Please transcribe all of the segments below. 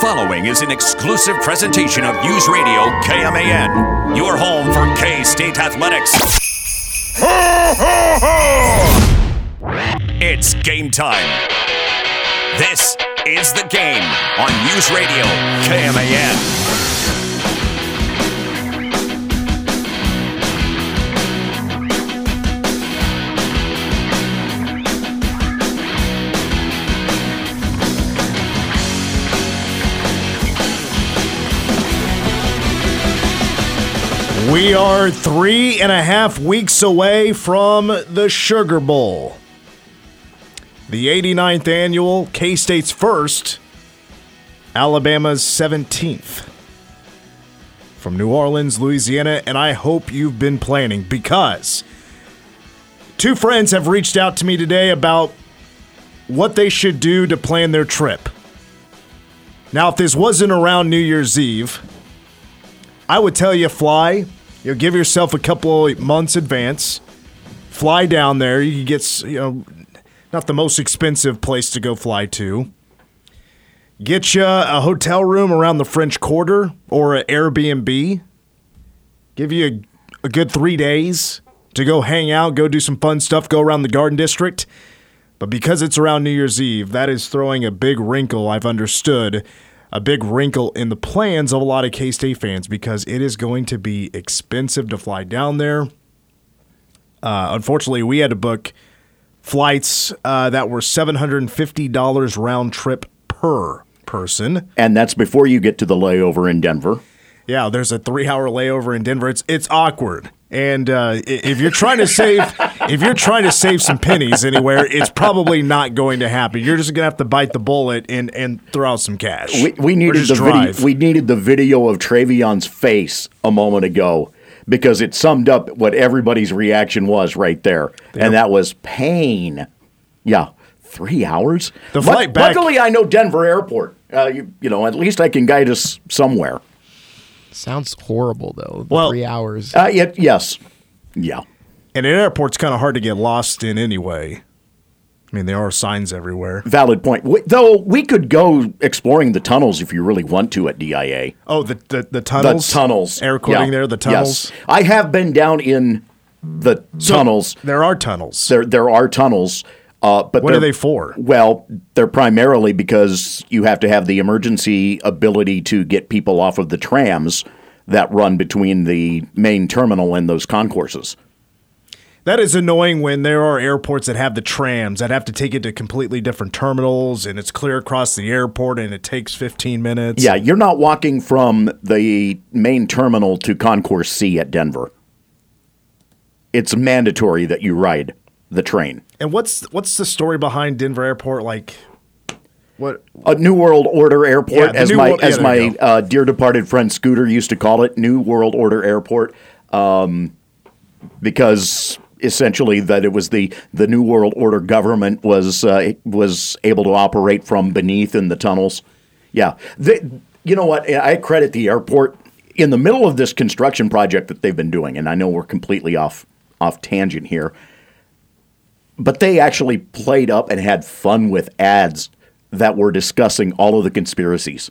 following is an exclusive presentation of News Radio KMAN, your home for K State Athletics. Ho, ho, ho! It's game time. This is the game on News Radio KMAN. We are three and a half weeks away from the Sugar Bowl. The 89th annual, K State's first, Alabama's 17th. From New Orleans, Louisiana, and I hope you've been planning because two friends have reached out to me today about what they should do to plan their trip. Now, if this wasn't around New Year's Eve, I would tell you fly. You'll give yourself a couple months advance. Fly down there. You can get, you know, not the most expensive place to go fly to. Get you a hotel room around the French Quarter or an Airbnb. Give you a, a good three days to go hang out, go do some fun stuff, go around the Garden District. But because it's around New Year's Eve, that is throwing a big wrinkle, I've understood, a big wrinkle in the plans of a lot of K State fans because it is going to be expensive to fly down there. Uh, unfortunately, we had to book flights uh, that were $750 round trip per person. And that's before you get to the layover in Denver. Yeah, there's a three hour layover in Denver. It's it's awkward. And uh, if you're trying to save, if you're trying to save some pennies anywhere, it's probably not going to happen. You're just gonna have to bite the bullet and, and throw out some cash. We, we needed the video. We needed the video of Travion's face a moment ago because it summed up what everybody's reaction was right there, and that was pain. Yeah, three hours. The flight back- Luckily, I know Denver Airport. Uh, you, you know, at least I can guide us somewhere. Sounds horrible though. Well- three hours. Uh, yet, yes, yeah. And an airport's kind of hard to get lost in anyway. I mean, there are signs everywhere. Valid point. We, though we could go exploring the tunnels if you really want to at DIA. Oh, the the, the tunnels. The tunnels. Air quoting Yeah. there. The tunnels. Yes. I have been down in the So, tunnels. There are tunnels. There, there are tunnels. Uh, but What are they for? Well, they're primarily because you have to have the emergency ability to get people off of the trams that run between the main terminal and those concourses. That is annoying when there are airports that have the trams that have to take it to completely different terminals and it's clear across the airport and it takes 15 minutes. Yeah, you're not walking from the main terminal to Concourse C at Denver. It's mandatory that you ride the train. And what's what's the story behind Denver Airport like what A New World Order Airport, Yeah, as my World- yeah, as my uh, dear departed friend Scooter used to call it, New World Order Airport, um, because essentially that it was the the New World Order government was uh, was able to operate from beneath in the tunnels. Yeah, they, you know what? I credit the airport in the middle of this construction project that they've been doing, and I know we're completely off off tangent here but they actually played up and had fun with ads that were discussing all of the conspiracies.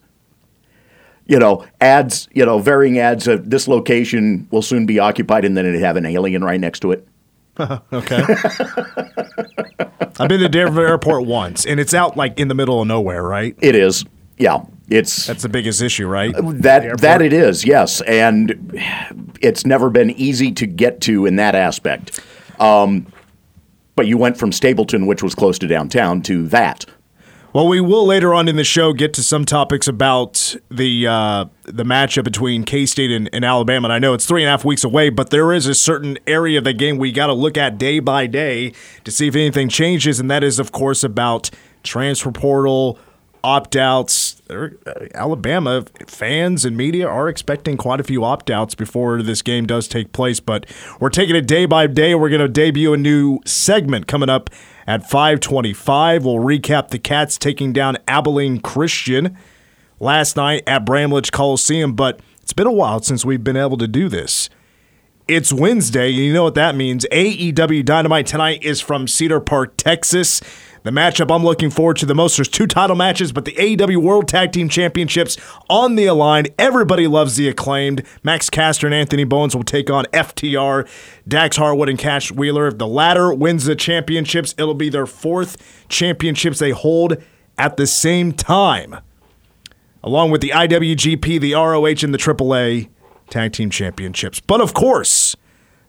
You know, ads, you know, varying ads of this location will soon be occupied and then it'd have an alien right next to it. Okay. I've been to Denver Airport once and it's out like in the middle of nowhere, right? It is. Yeah. It's That's the biggest issue, right? That that it is, yes. And it's never been easy to get to in that aspect. Um, but you went from Stapleton, which was close to downtown, to that. Well, we will later on in the show get to some topics about the uh, the matchup between K State and, and Alabama. And I know it's three and a half weeks away, but there is a certain area of the game we got to look at day by day to see if anything changes, and that is, of course, about transfer portal opt outs. Er, uh, Alabama fans and media are expecting quite a few opt outs before this game does take place, but we're taking it day by day. We're going to debut a new segment coming up at 525. We'll recap the Cats taking down Abilene Christian last night at Bramlage Coliseum, but it's been a while since we've been able to do this. It's Wednesday, and you know what that means. AEW Dynamite tonight is from Cedar Park, Texas. The matchup I'm looking forward to the most. There's two title matches, but the AEW World Tag Team Championships on the line. Everybody loves the acclaimed. Max Caster and Anthony Bowens will take on FTR, Dax Harwood and Cash Wheeler. If the latter wins the championships, it'll be their fourth championships they hold at the same time, along with the IWGP, the ROH, and the AAA Tag Team Championships. But of course,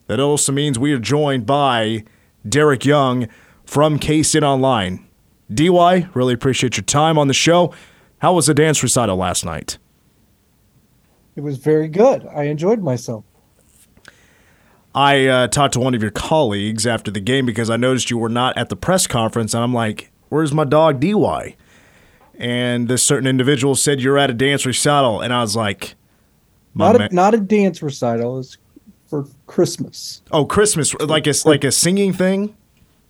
that also means we are joined by Derek Young from K-State Online. DY, really appreciate your time on the show. How was the dance recital last night? It was very good. I enjoyed myself. I uh, talked to one of your colleagues after the game because I noticed you were not at the press conference, and I'm like, "Where's my dog DY?" And this certain individual said you're at a dance recital, and I was like, "My Not a, not a dance recital. It's for Christmas. "Oh, Christmas, like a like a singing thing."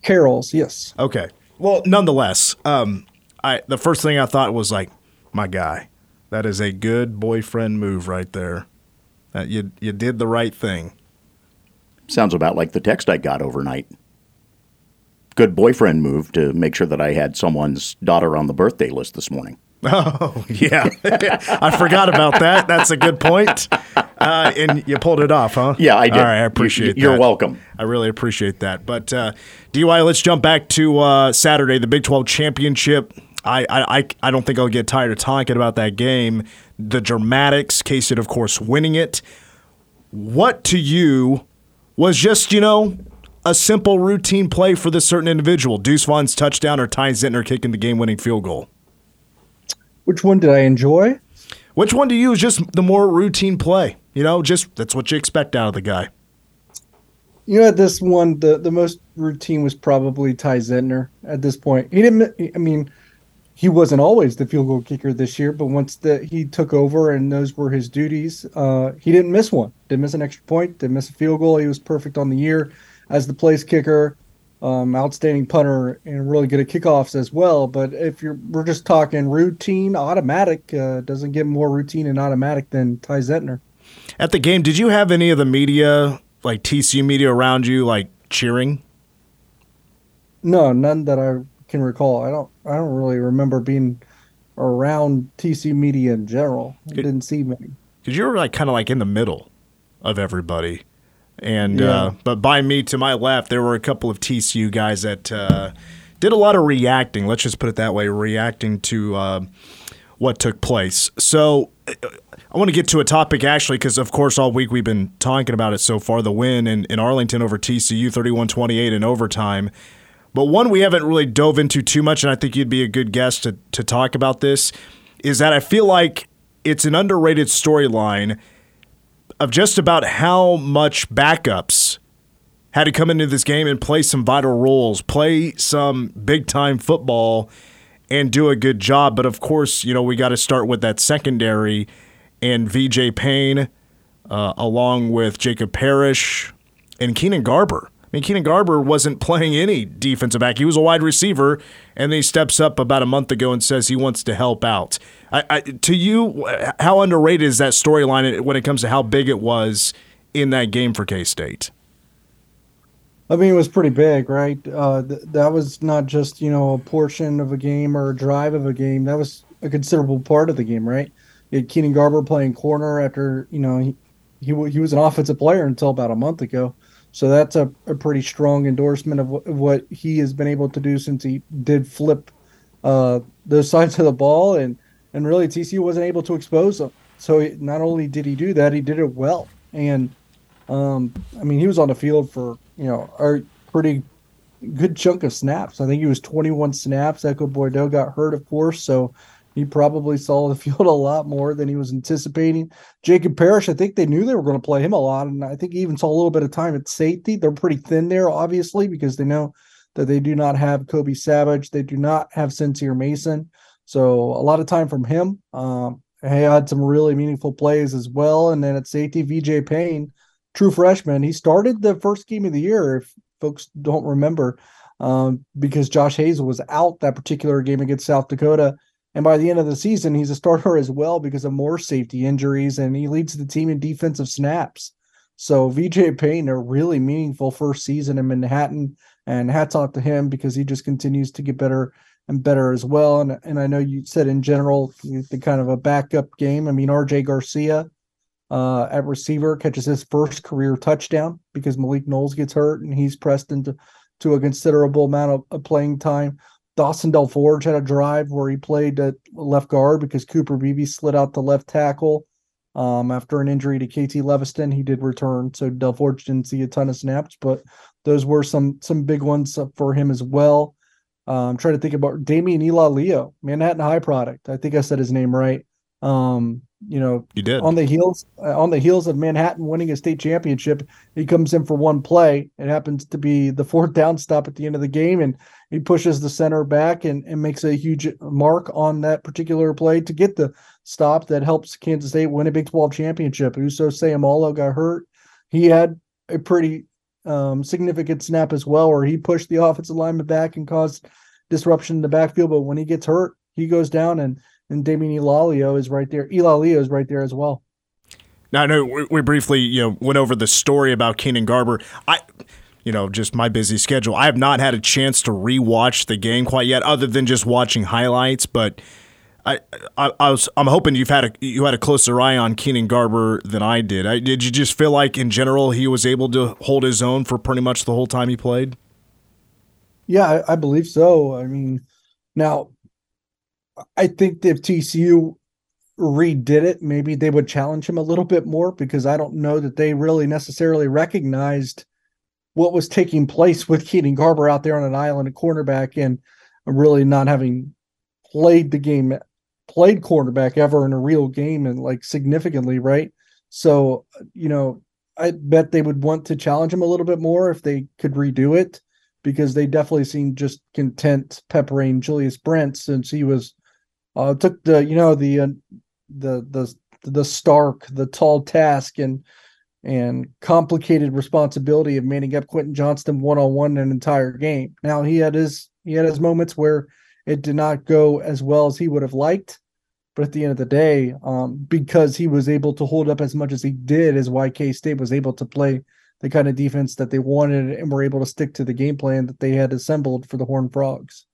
Carols, yes. Okay. Well, nonetheless, um, I the first thing I thought was like, my guy, that is a good boyfriend move right there. That you you did the right thing. Sounds about like the text I got overnight. Good boyfriend move to make sure that I had someone's daughter on the birthday list this morning. Oh yeah, I forgot about that. That's a good point. Uh, and you pulled it off, huh? Yeah, I did. All right, I You- appreciate. you're that. welcome. I really appreciate that. But uh, DY, let's jump back to uh, Saturday, the Big Twelve championship. I, I, I- don't think I'll get tired of talking about that game. The dramatics, K State, of course, winning it. What to you was just, you know, a simple routine play for this certain individual? Deuce Vaughn's touchdown or Ty Zentner kicking the game winning field goal? Which one did I enjoy? Which one to you is just the more routine play? You know, just that's what you expect out of the guy. You know, at this one, the, the most routine was probably Ty Zentner at this point. He didn't, I mean, he wasn't always the field goal kicker this year, but once that he took over and those were his duties, uh, he didn't miss one. Didn't miss an extra point, didn't miss a field goal. He was perfect on the year as the place kicker, um, outstanding punter, and really good at kickoffs as well. But if you're, we're just talking routine, automatic, uh, doesn't get more routine and automatic than Ty Zentner. At the game, did you have any of the media, like TCU media around you, like cheering? No, none that I can recall. I don't. I don't really remember being around TC media in general. I didn't see many. Because you were like kind of like in the middle of everybody. And Yeah. uh, but by me to my left, there were a couple of TCU guys that uh, did a lot of reacting. Let's just put it that way, reacting to uh, what took place. So uh, I want to get to a topic actually, because of course all week we've been talking about it so far. The win in, in Arlington over TCU, 31-28 in overtime. But one we haven't really dove into too much, and I think you'd be a good guest to, to talk about this, is that I feel like it's an underrated storyline of just about how much backups had to come into this game and play some vital roles, play some big time football, and do a good job. But of course, you know, we got to start with that secondary and VJ Payne, uh, along with Jacob Parrish and Keenan Garber. Mean, Keenan Garber wasn't playing any defensive back. He was a wide receiver, and then he steps up about a month ago and says he wants to help out. I, I, to you, how underrated is that storyline when it comes to how big it was in that game for K State? I mean, it was pretty big, right? Uh, th- that was not just you know a portion of a game or a drive of a game. That was a considerable part of the game, right? You had Keenan Garber playing corner after you know he he, he was an offensive player until about a month ago. So that's a, a pretty strong endorsement of, of what he has been able to do since he did flip uh, those sides of the ball, and and really TCU wasn't able to expose them. So he, not only did he do that, he did it well. And um, I mean, he was on the field for you know a pretty good chunk of snaps. I think he was 21 snaps. Ekow Boye-Doe got hurt, of course, so he probably saw the field a lot more than he was anticipating. Jacob Parrish, I think they knew they were going to play him a lot, and I think he even saw a little bit of time at safety. They're pretty thin there, obviously, because they know that they do not have Kobe Savage, they do not have Sincere Mason, so a lot of time from him. Um, he had some really meaningful plays as well, and then at safety, VJ Payne true freshman. He started the first game of the year, if folks don't remember, um, because Josh Hazel was out that particular game against South Dakota. And by the end of the season, he's a starter as well because of more safety injuries, and he leads the team in defensive snaps. So VJ Payne, a really meaningful first season in Manhattan, And hats off to him because he just continues to get better and better as well. And and I know you said in general the kind of a backup game. I mean, RJ Garcia uh, at receiver catches his first career touchdown because Malik Knowles gets hurt and he's pressed into to a considerable amount of, of playing time. Dawson Del Forge had a drive where he played at left guard because Cooper Beebe slid out the left tackle. Um, after an injury to KT Leveston, he did return, so Del Forge didn't see a ton of snaps, but those were some some big ones for him as well. Um, I'm trying to think about Damian Ilalio, Manhattan High product. I think I said his name right. Um, you know, you did on the heels uh, on the heels of Manhattan winning a state championship. He comes in for one play. It happens to be the fourth down stop at the end of the game, and he pushes the center back and, and makes a huge mark on that particular play to get the stop that helps Kansas State win a Big 12 championship. Uso Seumalo got hurt. He had a pretty um, significant snap as well, where he pushed the offensive lineman back and caused disruption in the backfield. But when he gets hurt, he goes down and and Damian Ilalio is right there. Ilalio is right there as well. Now I know we, we briefly you know went over the story about Keenan Garber. I you know, just my busy schedule. I have not had a chance to rewatch the game quite yet, other than just watching highlights. But I, I, I was, I'm hoping you've had a you had a closer eye on Keenan Garber than I did. I, did you just feel like, in general, he was able to hold his own for pretty much the whole time he played? Yeah, I, I believe so. I mean, now I think if TCU redid it, maybe they would challenge him a little bit more because I don't know that they really necessarily recognized what was taking place with Keenan Garber out there on an island at cornerback and really not having played the game, played cornerback ever in a real game and like significantly, right? So, you know, I bet they would want to challenge him a little bit more if they could redo it because they definitely seemed just content peppering Julius Brent since he was uh, took the you know the uh, the the the stark the tall task and and complicated responsibility of manning up Quentin Johnston one on one an entire game. Now he had his he had his moments where it did not go as well as he would have liked, but at the end of the day, um, because he was able to hold up as much as he did, is why K State was able to play the kind of defense that they wanted and were able to stick to the game plan that they had assembled for the Horned Frogs.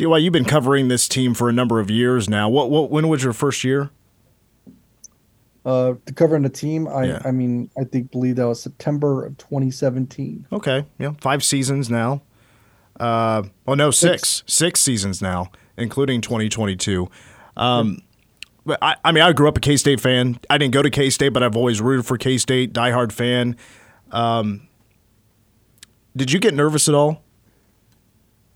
DY, you've been covering this team for a number of years now. What, what when was your first year? Uh, covering the team, I, yeah. I mean, I think believe that was September of 2017. Okay, yeah, five seasons now. Uh, oh no, six, six, six seasons now, including 2022. Um, but I, I mean, I grew up a K State fan. I didn't go to K State, but I've always rooted for K State, diehard fan. Um, did you get nervous at all?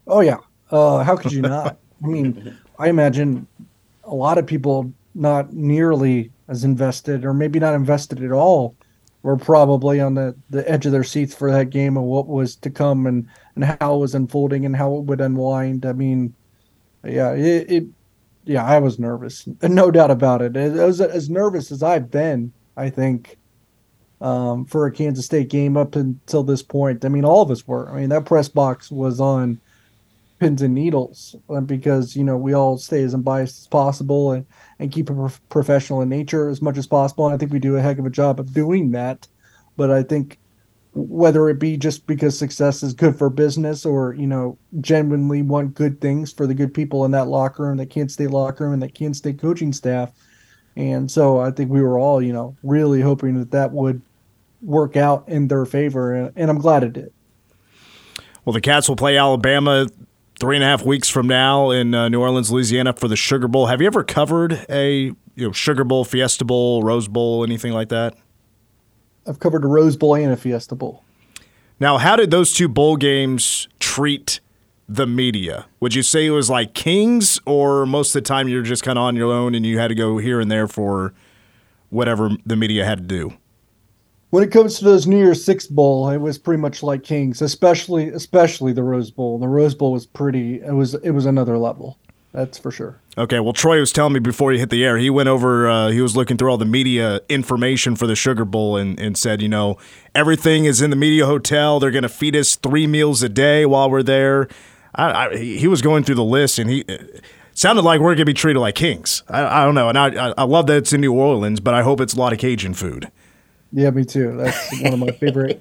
Oh yeah, uh, how could you not? I mean, I imagine a lot of people not nearly as invested, or maybe not invested at all, were probably on the, the edge of their seats for that game and what was to come and, and how it was unfolding and how it would unwind. I mean, yeah, it, it yeah, I was nervous, no doubt about it. It was as nervous as I've been, I think, um, for a Kansas State game up until this point. I mean, all of us were. I mean, that press box was on pins and needles uh, because you know we all stay as unbiased as possible and and keep it professional in nature as much as possible. And I think we do a heck of a job of doing that. But I think whether it be just because success is good for business or you know genuinely want good things for the good people in that locker room, that Kansas State locker room, and that Kansas State coaching staff. And so I think we were all you know really hoping that that would work out in their favor, and, and I'm glad it did. Well, the Cats will play Alabama three and a half weeks from now in uh, New Orleans, Louisiana for the Sugar Bowl. Have you ever covered a you know Sugar Bowl, Fiesta Bowl, Rose Bowl, anything like that? I've covered a Rose Bowl and a Fiesta Bowl. Now, how did those two bowl games treat the media? Would you say it was like kings, or most of the time you're just kind of on your own and you had to go here and there for whatever the media had to do? When it comes to those New Year's Six Bowl, it was pretty much like Kings, especially especially the Rose Bowl. The Rose Bowl was pretty. It was it was another level. That's for sure. Okay, well, Troy was telling me before he hit the air, he went over, uh, he was looking through all the media information for the Sugar Bowl and, and said, you know, everything is in the media hotel. They're going to feed us three meals a day while we're there. I, I, he was going through the list and he sounded like we're going to be treated like kings. I, I don't know. And I, I love that it's in New Orleans, but I hope it's a lot of Cajun food. Yeah, me too. That's one of my favorite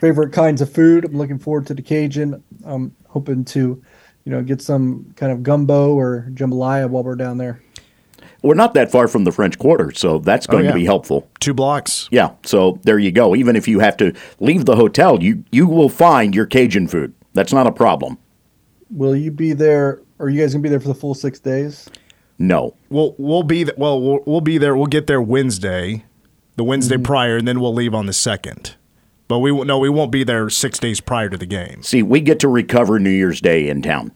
favorite kinds of food. I'm looking forward to the Cajun. I'm hoping to, you know, get some kind of gumbo or jambalaya while we're down there. We're not that far from the French Quarter, so that's oh, going yeah. to be helpful. Two blocks. Yeah, so there you go. Even if you have to leave the hotel, you you will find your Cajun food. That's not a problem. Will you be there? Are you guys gonna be there for the full six days? No. We'll we'll be th- well we'll, we'll be there. We'll get there Wednesday, the Wednesday mm-hmm. prior, and then we'll leave on the second. But we won't- no, we won't be there six days prior to the game. See, we get to recover New Year's Day in town.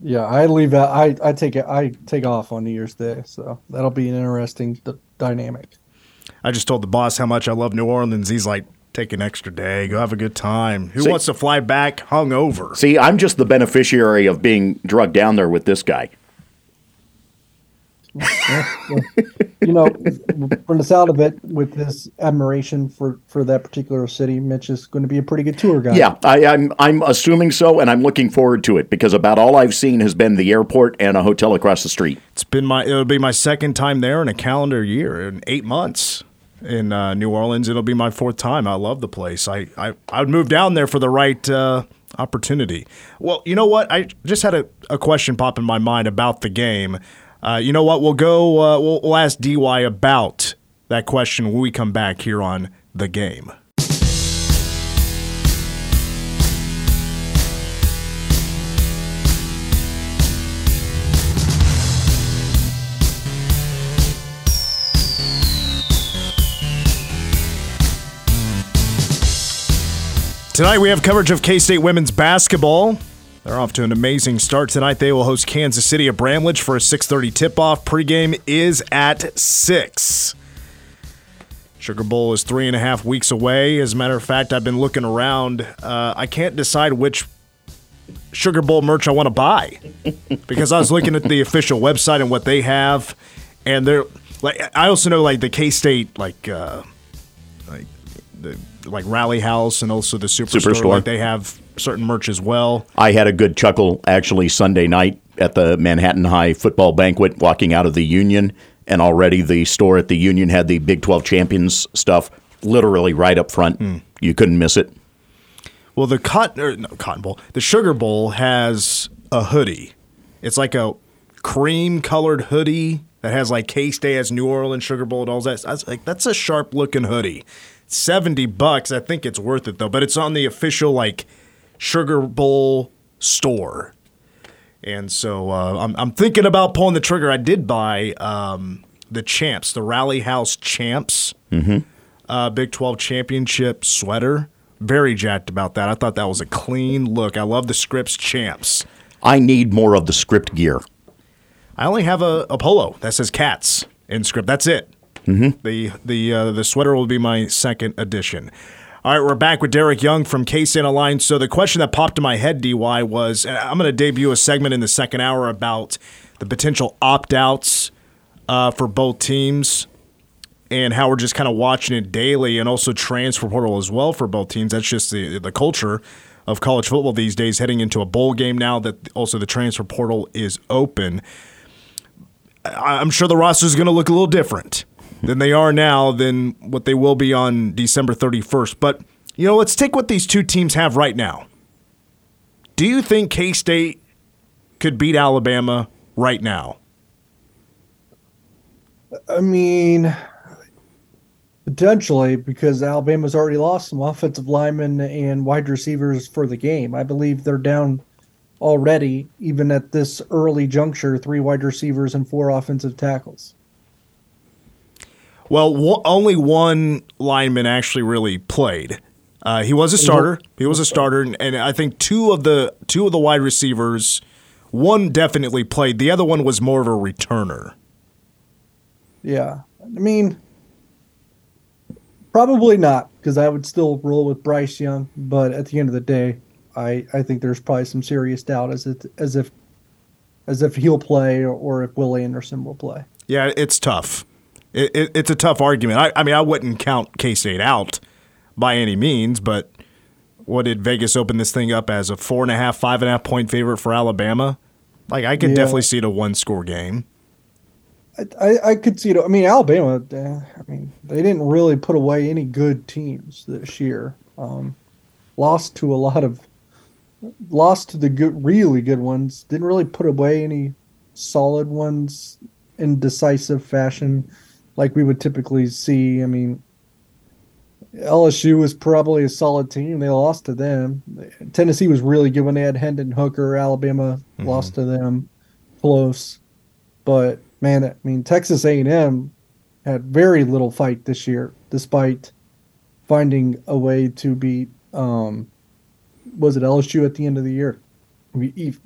Yeah, I leave out. I I take it. I take off on New Year's Day, so that'll be an interesting d- dynamic. I just told the boss how much I love New Orleans. He's like, take an extra day, go have a good time. Who See- wants to fly back hungover? See, I'm just the beneficiary of being drugged down there with this guy. You know, from the sound of it, with this admiration for for that particular city, Mitch is going to be a pretty good tour guide. Yeah, I, I'm I'm assuming so, and I'm looking forward to it because about all I've seen has been the airport and a hotel across the street. It's been my it'll be my second time there in a calendar year in eight months in uh, New Orleans. It'll be my fourth time. I love the place. I I, I would move down there for the right uh, opportunity. Well, you know what? I just had a, a question pop in my mind about the game. Uh, you know what? We'll go. Uh, we'll, we'll ask Dy about that question when we come back here on the game. Tonight we have coverage of K State women's basketball. They're off to an amazing start tonight. They will host Kansas City at Bramlage for a 6:30 tip-off. Pregame is at six. Sugar Bowl is three and a half weeks away. As a matter of fact, I've been looking around. Uh, I can't decide which Sugar Bowl merch I want to buy because I was looking at the official website and what they have, and they're like. I also know like the K State like uh, like the like Rally House and also the Superstore. Superstore. Like they have certain merch as well. I had a good chuckle actually Sunday night at the Manhattan High football banquet walking out of the Union, and already the store at the Union had the Big 12 champions stuff literally right up front. Hmm. You couldn't miss it. Well, the cotton or er, no, Cotton Bowl, the Sugar Bowl has a hoodie. It's like a cream colored hoodie that has like K State has New Orleans Sugar Bowl and all that. I was like, that's a sharp looking hoodie. Seventy bucks. I think it's worth it though. But it's on the official like Sugar Bowl store. And so uh, I'm, I'm thinking about pulling the trigger. I did buy um, the champs, the Rally House champs, uh, Big 12 championship sweater. Very jacked about that. I thought that was a clean look. I love the Scripps champs. I need more of the script gear. I only have a, a polo that says cats in script. That's it. Mm-hmm. The the uh, the sweater will be my second edition. All right, we're back with Derek Young from K State Online. So the question that popped in my head, Dy, was I'm going to debut a segment in the second hour about the potential opt outs uh, for both teams and how we're just kind of watching it daily and also transfer portal as well for both teams. That's just the the culture of college football these days heading into a bowl game now that also the transfer portal is open. I'm sure the roster is going to look a little different than they are now than what they will be on December 31st. But, you know, let's take what these two teams have right now. Do you think K State could beat Alabama right now? I mean, potentially because Alabama's already lost some offensive linemen and wide receivers for the game. I believe they're down already, even at this early juncture, three wide receivers and four offensive tackles. Well, w- only one lineman actually really played. Uh, he was a starter. He was a starter, and, and I think two of the two of the wide receivers, one definitely played. The other one was more of a returner. Yeah. I mean, probably not because I would still roll with Bryce Young. But at the end of the day, I, I think there's probably some serious doubt as it as if as if he'll play or, or if Will Anderson will play. Yeah, it's tough. It, it, it's a tough argument. I, I mean, I wouldn't count K State out by any means, but what did Vegas open this thing up as a four and a half, five and a half point favorite for Alabama? Like, I could Yeah. definitely see it a one score game. I, I could see it. I mean, Alabama. eh, I mean, they didn't really put away any good teams this year. Um, lost to a lot of, lost to the good, really good ones. Didn't really put away any solid ones in decisive fashion, like we would typically see. I mean, LSU was probably a solid team. They lost to them. Tennessee was really good when they had Hendon Hooker. Alabama lost to them, close. But man, I mean, Texas A&M had very little fight this year, despite finding a way to beat. Um, was it LSU at the end of the year?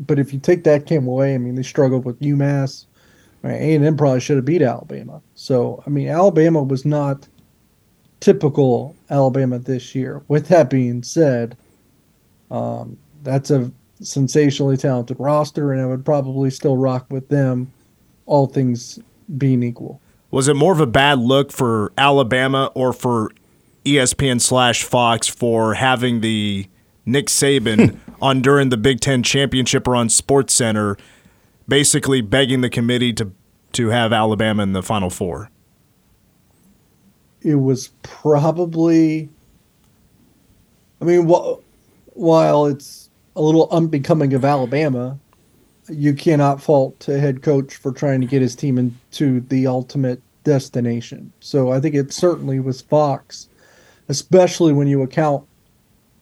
But if you take that game away, I mean, they struggled with UMass. A&M probably should have beat Alabama. So I mean, Alabama was not typical Alabama this year. With that being said, um, that's a sensationally talented roster, and I would probably still rock with them, all things being equal. Was it more of a bad look for Alabama or for ESPN slash Fox for having the Nick Saban on during the Big Ten championship or on Sports Center, basically begging the committee to to have Alabama in the Final Four? It was probably, I mean, wh- while it's a little unbecoming of Alabama, you cannot fault a head coach for trying to get his team into the ultimate destination. So I think it certainly was Fox, especially when you account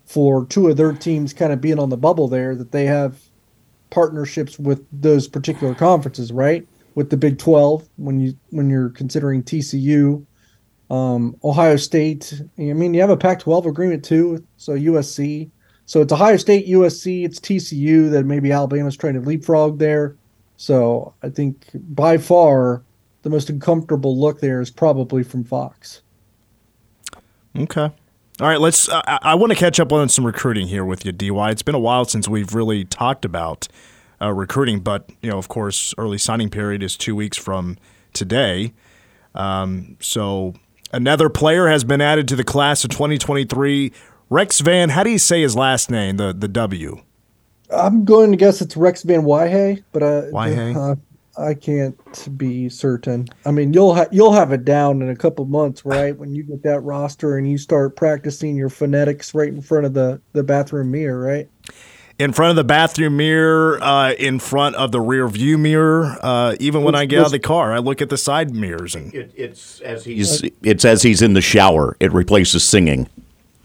for two of their teams kind of being on the bubble there, that they have partnerships with those particular conferences, right? With the Big Twelve, when you when you're considering TCU, um, Ohio State. I mean, you have a Pac-12 agreement too, so USC. So it's Ohio State, USC. It's TCU that maybe Alabama's trying to leapfrog there. So I think by far the most uncomfortable look there is probably from Fox. Okay. All right, let's. Uh, I, I want to catch up on some recruiting here with you, DY. It's been a while since we've really talked about uh, recruiting, but you know, of course, early signing period is two weeks from today. Um, so another player has been added to the class of 2023. Rex Van. How do you say his last name? The the W. I'm going to guess it's Rex Van Wyhe, but uh, Wyhe? uh, I can't be certain. I mean, you'll ha- you'll have it down in a couple months, right? When you get that roster and you start practicing your phonetics right in front of the the bathroom mirror, right? In front of the bathroom mirror, uh, in front of the rear view mirror. Uh, even when Which I get out of the car, I look at the side mirrors and It, it's as he's it's as he's in the shower. It replaces singing.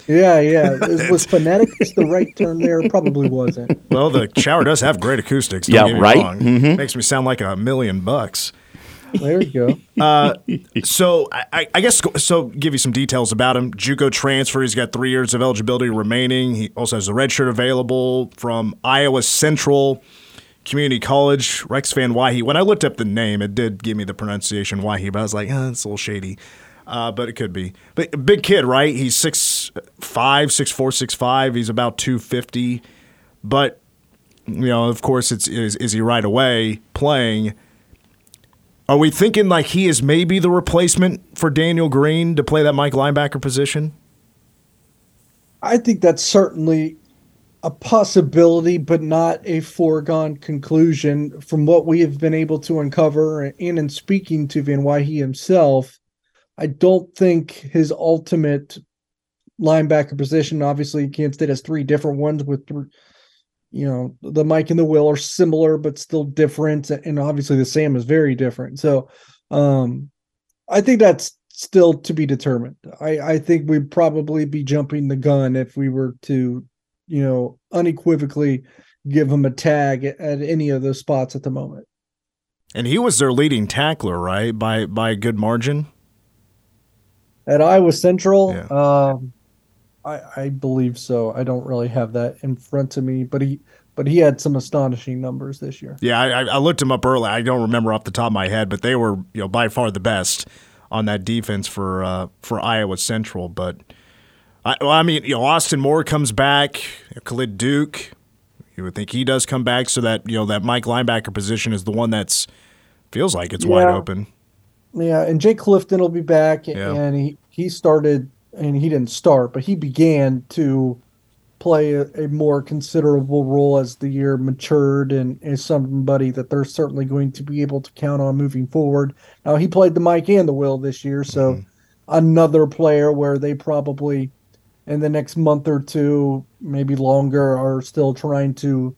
Yeah, yeah. Is, was phonetics the right term there? Probably wasn't. Well, the shower does have great acoustics. Don't Yeah, get me right? wrong. Mm-hmm. Makes me sound like a million bucks. There you go. Uh, so I- I, I guess so. Give you some details about him. JUCO transfer. He's got three years of eligibility remaining. He also has a red shirt available from Iowa Central Community College. Rex Van Wyhe. When I looked up the name, it did give me the pronunciation Wyhe, but I was like, oh, it's a little shady. Uh, but it could be. But big kid, right? He's six five, six four, six five. He's about two fifty. But you know, of course, it's is, is he right away playing? Are we thinking like he is maybe the replacement for Daniel Green to play that Mike linebacker position? I think that's certainly a possibility, but not a foregone conclusion from what we have been able to uncover. And in speaking to Van Wyhe himself, I don't think his ultimate linebacker position, obviously, Kansas State has three different ones with, th- you know, the Mike and the Will are similar, but still different. And obviously, the Sam is very different. So, um, I think that's still to be determined. I, I think we'd probably be jumping the gun if we were to, you know, unequivocally give him a tag at, at any of those spots at the moment. And he was their leading tackler, right? By by a good margin. At Iowa Central, Yeah. um, I, I believe so. I don't really have that in front of me, but he but he had some astonishing numbers this year. Yeah, I, I- looked him up early. I don't remember off the top of my head, but they were you know by far the best on that defense for uh, for Iowa Central. But I, well, I mean, you know, Austin Moore comes back. Khalid Duke, you would think he does come back, so that you know that Mike linebacker position is the one that's feels like it's wide open. Yeah, and Jake Clifton will be back, Yeah. and he he started, and he didn't start, but he began to play a, a more considerable role as the year matured and is somebody that they're certainly going to be able to count on moving forward. Now he played the Mike and the Will this year, so mm-hmm. another player where they probably in the next month or two, maybe longer, are still trying to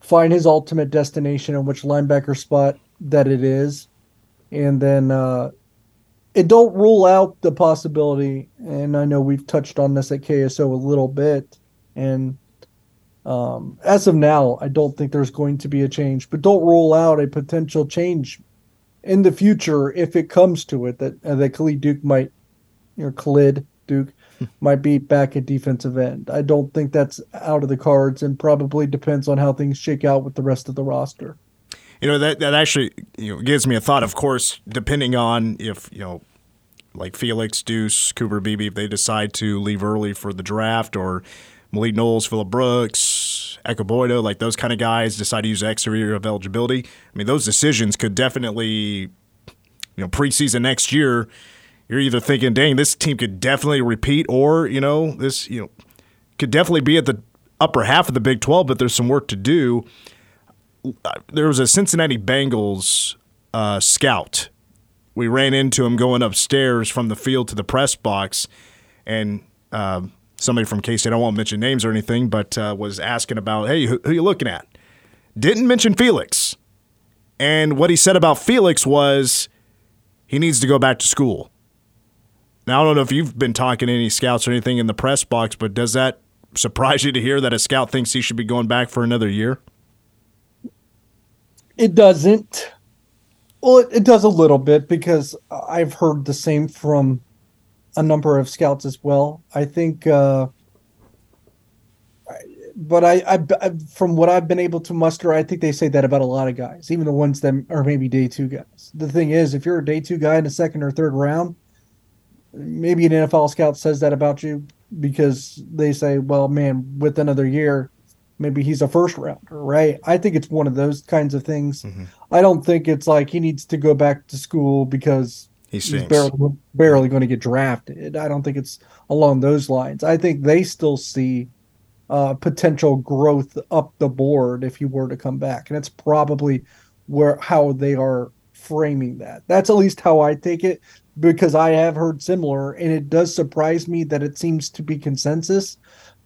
find his ultimate destination and which linebacker spot that it is. And then uh, it don't rule out the possibility, and I know we've touched on this at KSO a little bit, and um, as of now, I don't think there's going to be a change, but don't rule out a potential change in the future if it comes to it that uh, that Khalid Duke might, or Khalid Duke might be back at defensive end. I don't think that's out of the cards, and probably depends on how things shake out with the rest of the roster. You know that that actually you know gives me a thought. Of course, depending on if you know, like Felix Deuce, Cooper Beebe, if they decide to leave early for the draft, or Malik Knowles, Phillip Brooks, Ekow Boye-Doe, like those kind of guys decide to use year of eligibility. I mean, those decisions could definitely, you know, preseason next year you're either thinking, dang, this team could definitely repeat, or, you know, this, you know, could definitely be at the upper half of the Big 12, but there's some work to do. There was a Cincinnati Bengals uh, scout. We ran into him going upstairs from the field to the press box, and uh, somebody from K State, I won't mention names or anything, but uh, was asking about, hey, who, who are you looking at? Didn't mention Felix. And what he said about Felix was he needs to go back to school. Now, I don't know if you've been talking to any scouts or anything in the press box, but does that surprise you to hear that a scout thinks he should be going back for another year? It doesn't. Well, it, does a little bit because I've heard the same from a number of scouts as well. I think, uh, but I, I, I, from what I've been able to muster, I think they say that about a lot of guys, even the ones that are maybe day two guys. The thing is, if you're a day two guy in the second or third round, maybe an NFL scout says that about you because they say, well, man, with another year, maybe he's a first rounder, right? I think it's one of those kinds of things. Mm-hmm. I don't think it's like he needs to go back to school because he he's barely, barely going to get drafted. I don't think it's along those lines. I think they still see uh, potential growth up the board if he were to come back, and that's probably where how they are framing that. That's at least how I take it because I have heard similar, and it does surprise me that it seems to be consensus.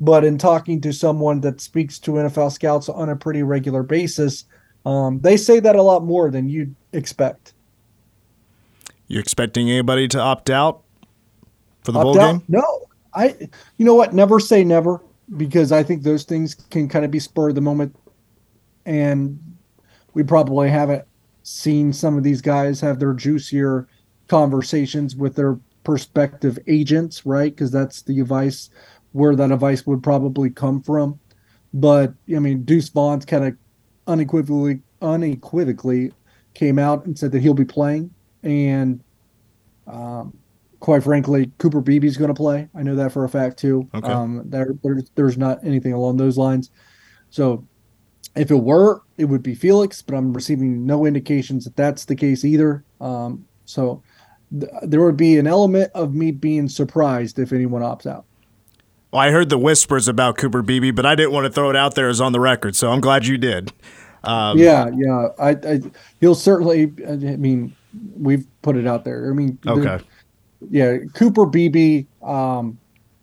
But in talking to someone that speaks to NFL scouts on a pretty regular basis, um, they say that a lot more than you'd expect. You expecting anybody to opt out for the opt bowl out? game? No, I. You know what? Never say never because I think those things can kind of be spur of the moment, and we probably haven't seen some of these guys have their juicier conversations with their prospective agents, right? Because that's the advice where that advice would probably come from. But I mean, Deuce Vaughn's kind of unequivocally unequivocally came out and said that he'll be playing, and um, quite frankly, Cooper Beebe's going to play. I know that for a fact too. Okay. Um, there, there's, there's not anything along those lines. So if it were, it would be Felix, but I'm receiving no indications that that's the case either. Um, so there would be an element of me being surprised if anyone opts out. Well, I heard the whispers about Cooper Beebe, but I didn't want to throw it out there as on the record, so I'm glad you did. Um, yeah, yeah. I, I, he'll certainly. I mean, we've put it out there. I mean, okay. Yeah, Cooper Beebe. Um,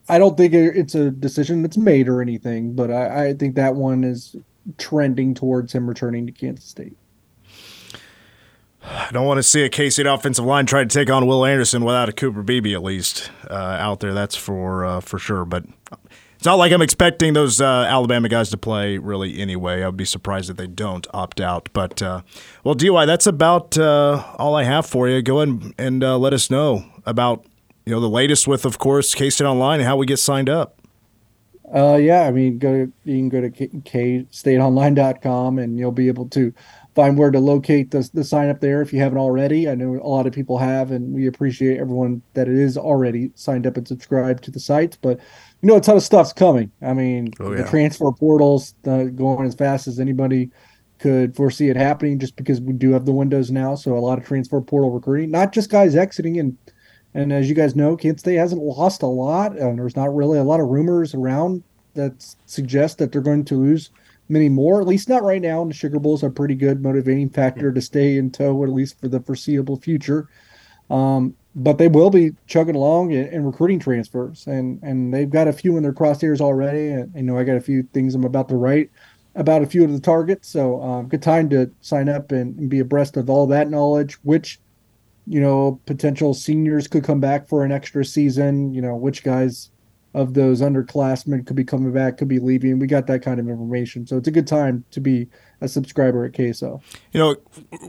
I don't think it's a decision that's made or anything, but I, I think that one is trending towards him returning to Kansas State. I don't want to see a K State offensive line try to take on Will Anderson without a Cooper Beebe at least uh, out there. That's for uh, for sure. But it's not like I'm expecting those uh, Alabama guys to play really anyway. I'd be surprised if they don't opt out. But uh, well, DY, that's about uh, all I have for you. Go ahead and uh, let us know about you know the latest with, of course, K State Online and how we get signed up. Yeah, I mean, go to, you can go to kstateonline.com and you'll be able to find where to locate the, the sign up there if you haven't already. I know a lot of people have, and we appreciate everyone that it is already signed up and subscribed to the site. But you know, a ton of stuff's coming. I mean, oh, yeah. the transfer portals uh, going as fast as anybody could foresee it happening, just because we do have the windows now. So a lot of transfer portal recruiting, not just guys exiting and. And as you guys know, Kansas State hasn't lost a lot, and there's not really a lot of rumors around that suggest that they're going to lose many more. At least not right now. And the Sugar Bowl is a pretty good motivating factor to stay in tow, at least for the foreseeable future. Um, but they will be chugging along in, in, recruiting transfers, and and they've got a few in their crosshairs already. And you know, I got a few things I'm about to write about a few of the targets. So um, good time to sign up and, and be abreast of all that knowledge. Which you know potential seniors could come back for an extra season. You know which guys of those underclassmen could be coming back, could be leaving. We got that kind of information, so it's a good time to be a subscriber at KSO. You know,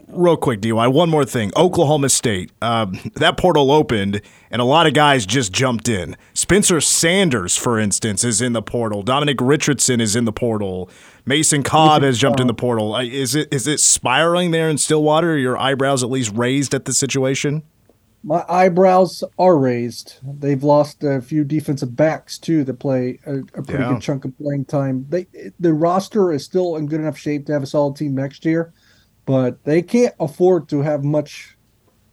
real quick, DY, one more thing. Oklahoma State, um, that portal opened, and a lot of guys just jumped in. Spencer Sanders, for instance, is in the portal. Dominic Richardson is in the portal. Mason Cobb has jumped in the portal. Is it is it spiraling there in Stillwater? Are your eyebrows at least raised at the situation? my eyebrows are raised. They've lost a few defensive backs too that play a, a pretty yeah. good chunk of playing time. They the roster is still in good enough shape to have a solid team next year, but they can't afford to have much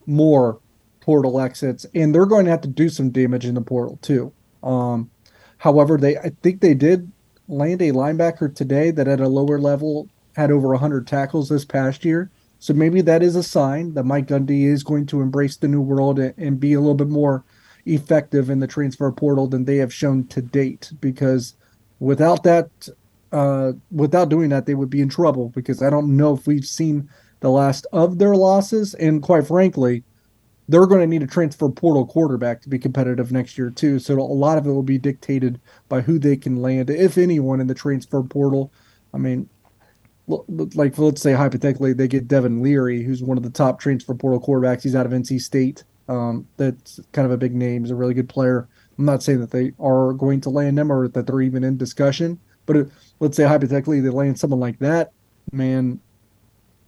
more portal exits, and they're going to have to do some damage in the portal too. Um, however, they I think they did land a linebacker today that at a lower level had over 100 tackles this past year. So maybe that is a sign that Mike Gundy is going to embrace the new world and be a little bit more effective in the transfer portal than they have shown to date. Because without that, uh, without doing that, they would be in trouble. Because I don't know if we've seen the last of their losses, and quite frankly, they're going to need a transfer portal quarterback to be competitive next year too. So a lot of it will be dictated by who they can land, if anyone, in the transfer portal. I mean, like let's say hypothetically they get Devin Leary, who's one of the top transfer portal quarterbacks. He's out of NC State. Um, that's kind of a big name. He's a really good player. I'm not saying that they are going to land him or that they're even in discussion, but it, let's say hypothetically they land someone like that, man,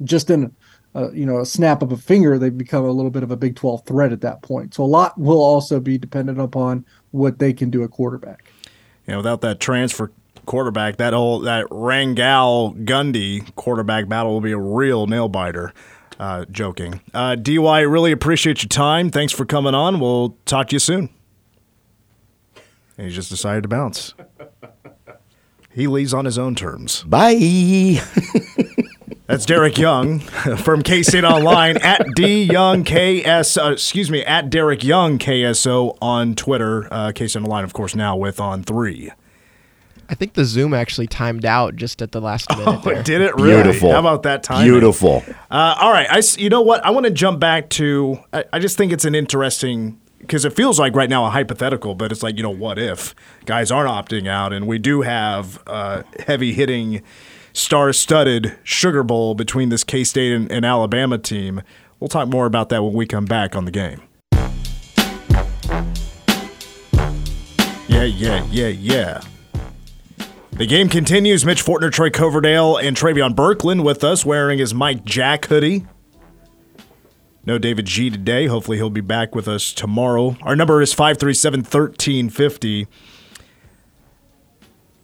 just in a, you know a snap of a finger, they become a little bit of a Big 12 threat at that point. So a lot will also be dependent upon what they can do at quarterback. Yeah, without that transfer quarterback, that whole that Rangel Gundy quarterback battle will be a real nail biter. Uh, joking. Uh, DY, really appreciate your time. Thanks for coming on. We'll talk to you soon. And he just decided to bounce. He leaves on his own terms. Bye. That's Derek Young from K State Online at D Young KS. Uh, excuse me, at Derek Young KSO on Twitter. Uh, K State Online, of course, now with On3. I think the Zoom actually timed out just at the last minute. Oh, did it really? Beautiful. How about that time? Beautiful. Uh, all right. I, you know what? I want to jump back to. I, I just think it's an interesting because it feels like right now a hypothetical, but it's like you know what if guys aren't opting out and we do have uh, heavy hitting, star studded Sugar Bowl between this K State and, and Alabama team. We'll talk more about that when we come back on the game. Yeah, yeah, yeah, yeah. The game continues. Mitch Fortner, Troy Coverdale, and Travion Berkland with us wearing his Mike Jack hoodie. No David G today. Hopefully he'll be back with us tomorrow. Our number is 537 1350.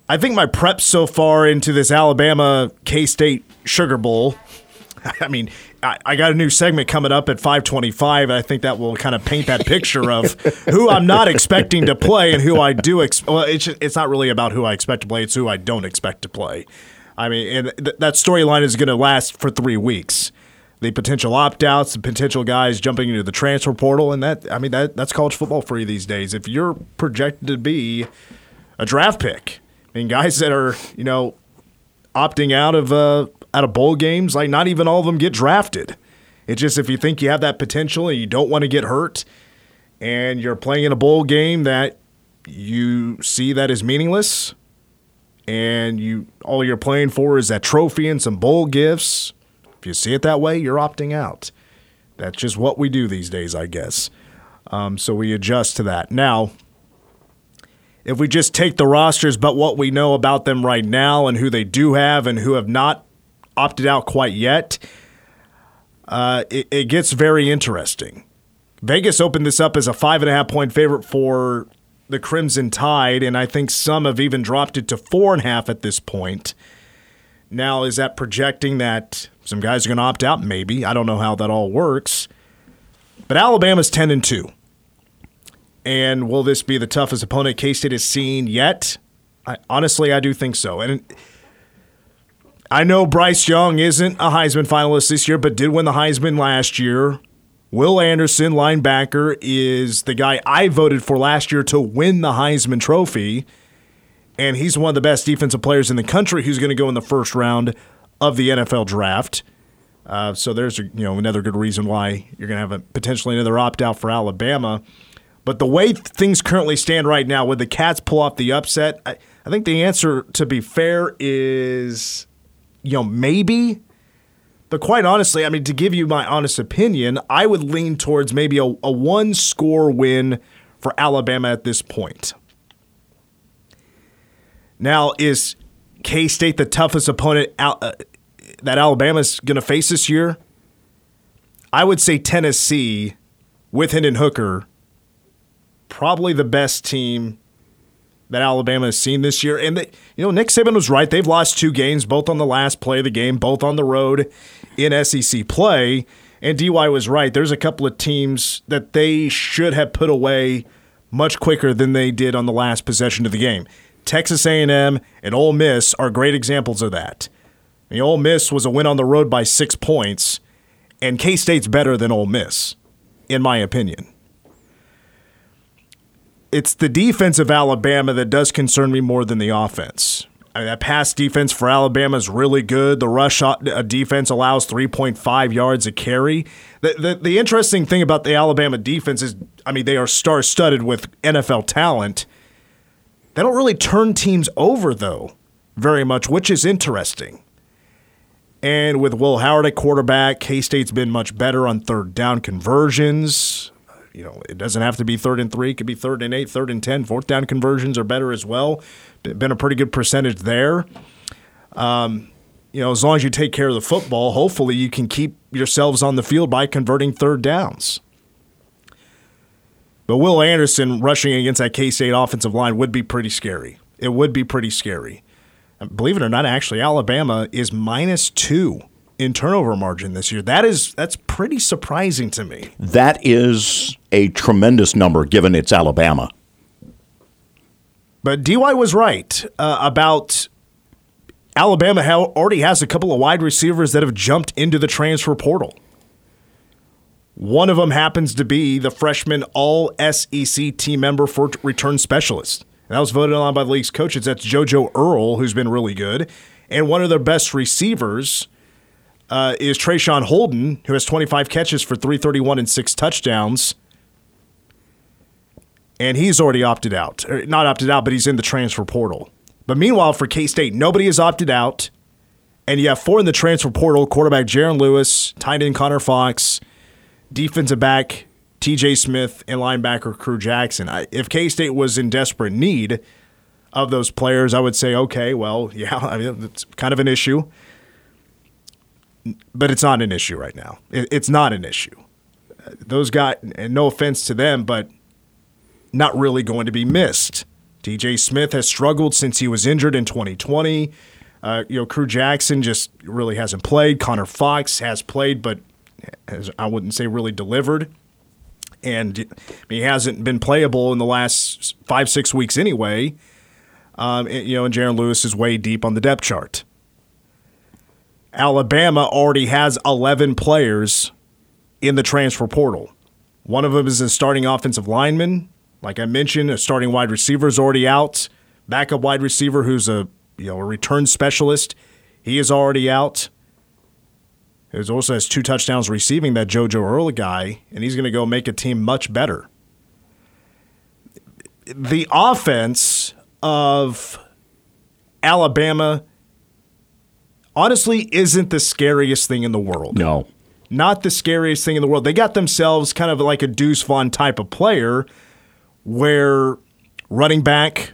I think my prep so far into this Alabama K State Sugar Bowl, I mean, I, I, got a new segment coming up at 525. I think that will kind of paint that picture of who I'm not expecting to play and who I do. Ex- well, it's, it's not really about who I expect to play, it's who I don't expect to play. I mean, and th- that storyline is going to last for three weeks. The potential opt outs, the potential guys jumping into the transfer portal, and that, I mean, that that's college football for you these days. If you're projected to be a draft pick, Mean, guys that are, you know, opting out of uh, out of bowl games, like not even all of them get drafted. It's just if you think you have that potential and you don't want to get hurt and you're playing in a bowl game that you see that is meaningless and you all you're playing for is that trophy and some bowl gifts. If you see it that way, you're opting out. That's just what we do these days, I guess. Um, so we adjust to that. Now, if we just take the rosters, but what we know about them right now and who they do have and who have not opted out quite yet, uh, it, it gets very interesting. Vegas opened this up as a five and a half point favorite for the Crimson Tide, and I think some have even dropped it to four and a half at this point. Now, is that projecting that some guys are going to opt out? Maybe. I don't know how that all works. But Alabama's 10 and 2. And will this be the toughest opponent K State has seen yet? I, honestly, I do think so. And I know Bryce Young isn't a Heisman finalist this year, but did win the Heisman last year. Will Anderson, linebacker, is the guy I voted for last year to win the Heisman Trophy. And he's one of the best defensive players in the country who's going to go in the first round of the NFL draft. Uh, so there's you know another good reason why you're going to have a, potentially another opt out for Alabama. But the way things currently stand right now, would the Cats pull off the upset? I, I think the answer, to be fair, is you know maybe. But quite honestly, I mean, to give you my honest opinion, I would lean towards maybe a, a one score win for Alabama at this point. Now, is K State the toughest opponent uh, that Alabama's going to face this year? I would say Tennessee with Hendon Hooker, probably the best team that Alabama has seen this year. And, you know, Nick Saban was right. They've lost two games, both on the last play of the game, both on the road in SEC play. And DY was right. There's a couple of teams that they should have put away much quicker than they did on the last possession of the game. Texas A&M and Ole Miss are great examples of that. The Ole Miss was a win on the road by six points, and K State's better than Ole Miss, in my opinion. It's the defense of Alabama that does concern me more than the offense. I mean, that pass defense for Alabama is really good. The rush uh, defense allows 3.5 yards a carry. The, the, the interesting thing about the Alabama defense is, I mean, they are star studded with NFL talent. They don't really turn teams over, though, very much, which is interesting. And with Will Howard at quarterback, K State's been much better on third down conversions. You know, it doesn't have to be third and three, it could be third and eight, third and 10. Fourth down conversions are better as well. Been a pretty good percentage there. Um, you know, as long as you take care of the football, hopefully you can keep yourselves on the field by converting third downs. But Will Anderson rushing against that K State offensive line would be pretty scary. It would be pretty scary. Believe it or not, actually, Alabama is minus two in turnover margin this year. That is that's pretty surprising to me. That is a tremendous number given it's Alabama. But DY was right uh, about Alabama already has a couple of wide receivers that have jumped into the transfer portal. One of them happens to be the freshman All SEC team member for return specialist. And that was voted on by the league's coaches. That's JoJo Earle, who's been really good. And one of their best receivers uh, is Traeshon Holden, who has 25 catches for 331 and six touchdowns. And he's already opted out. Or not opted out, but he's in the transfer portal. But meanwhile, for K State, nobody has opted out. And you have four in the transfer portal quarterback Jaron Lewis, tight end Connor Fox, defensive back TJ Smith, and linebacker Crew Jackson. I, if K State was in desperate need of those players, I would say, okay, well, yeah, I mean, it's kind of an issue. But it's not an issue right now. It, it's not an issue. Those guys, and no offense to them, but not really going to be missed. TJ Smith has struggled since he was injured in 2020. Uh, you know, Crew Jackson just really hasn't played. Connor Fox has played, but has, I wouldn't say really delivered. And he hasn't been playable in the last five, six weeks anyway. Um, you know, and Jaron Lewis is way deep on the depth chart. Alabama already has 11 players in the transfer portal. One of them is a starting offensive lineman. Like I mentioned, a starting wide receiver is already out. Backup wide receiver who's a you know a return specialist, he is already out. He also has two touchdowns receiving that JoJo Earle guy, and he's going to go make a team much better. The offense of Alabama honestly isn't the scariest thing in the world. No. Not the scariest thing in the world. They got themselves kind of like a Deuce Vaughn type of player where running back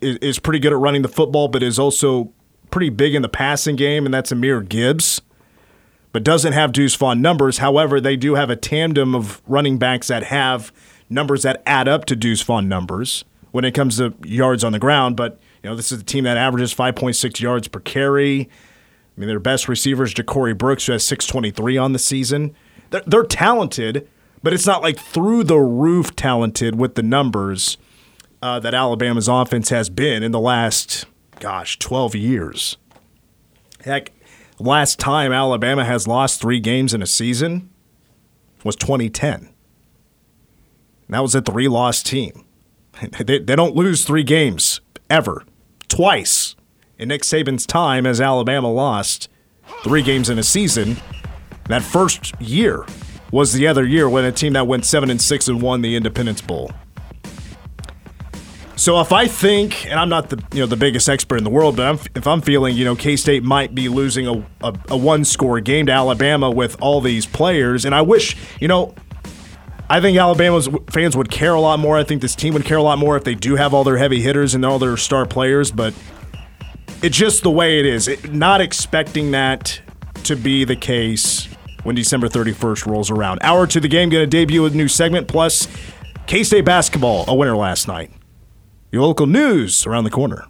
is, is pretty good at running the football, but is also pretty big in the passing game, and that's Jahmyr Gibbs but doesn't have Deuce Vaughn numbers. However, they do have a tandem of running backs that have numbers that add up to Deuce Vaughn numbers when it comes to yards on the ground. But you know, this is a team that averages 5.6 yards per carry. I mean, their best receiver is Ja'Corey Brooks, who has 623 on the season. They're, they're talented, but it's not like through the roof talented with the numbers uh, that Alabama's offense has been in the last, gosh, 12 years. Heck, last time Alabama has lost three games in a season was 2010. That was a three loss team. They, they don't lose three games ever. Twice in Nick Saban's time as Alabama lost three games in a season. That first year was the other year when a team that went seven and six and won the Independence Bowl. So if I think, and I'm not the you know the biggest expert in the world, but I'm, if I'm feeling you know K State might be losing a, a, a one score game to Alabama with all these players, and I wish you know I think Alabama's fans would care a lot more. I think this team would care a lot more if they do have all their heavy hitters and all their star players, but it's just the way it is. It, not expecting that to be the case when December 31st rolls around. Hour to the game, going to debut a new segment, plus K State basketball, a winner last night. Your local news around the corner.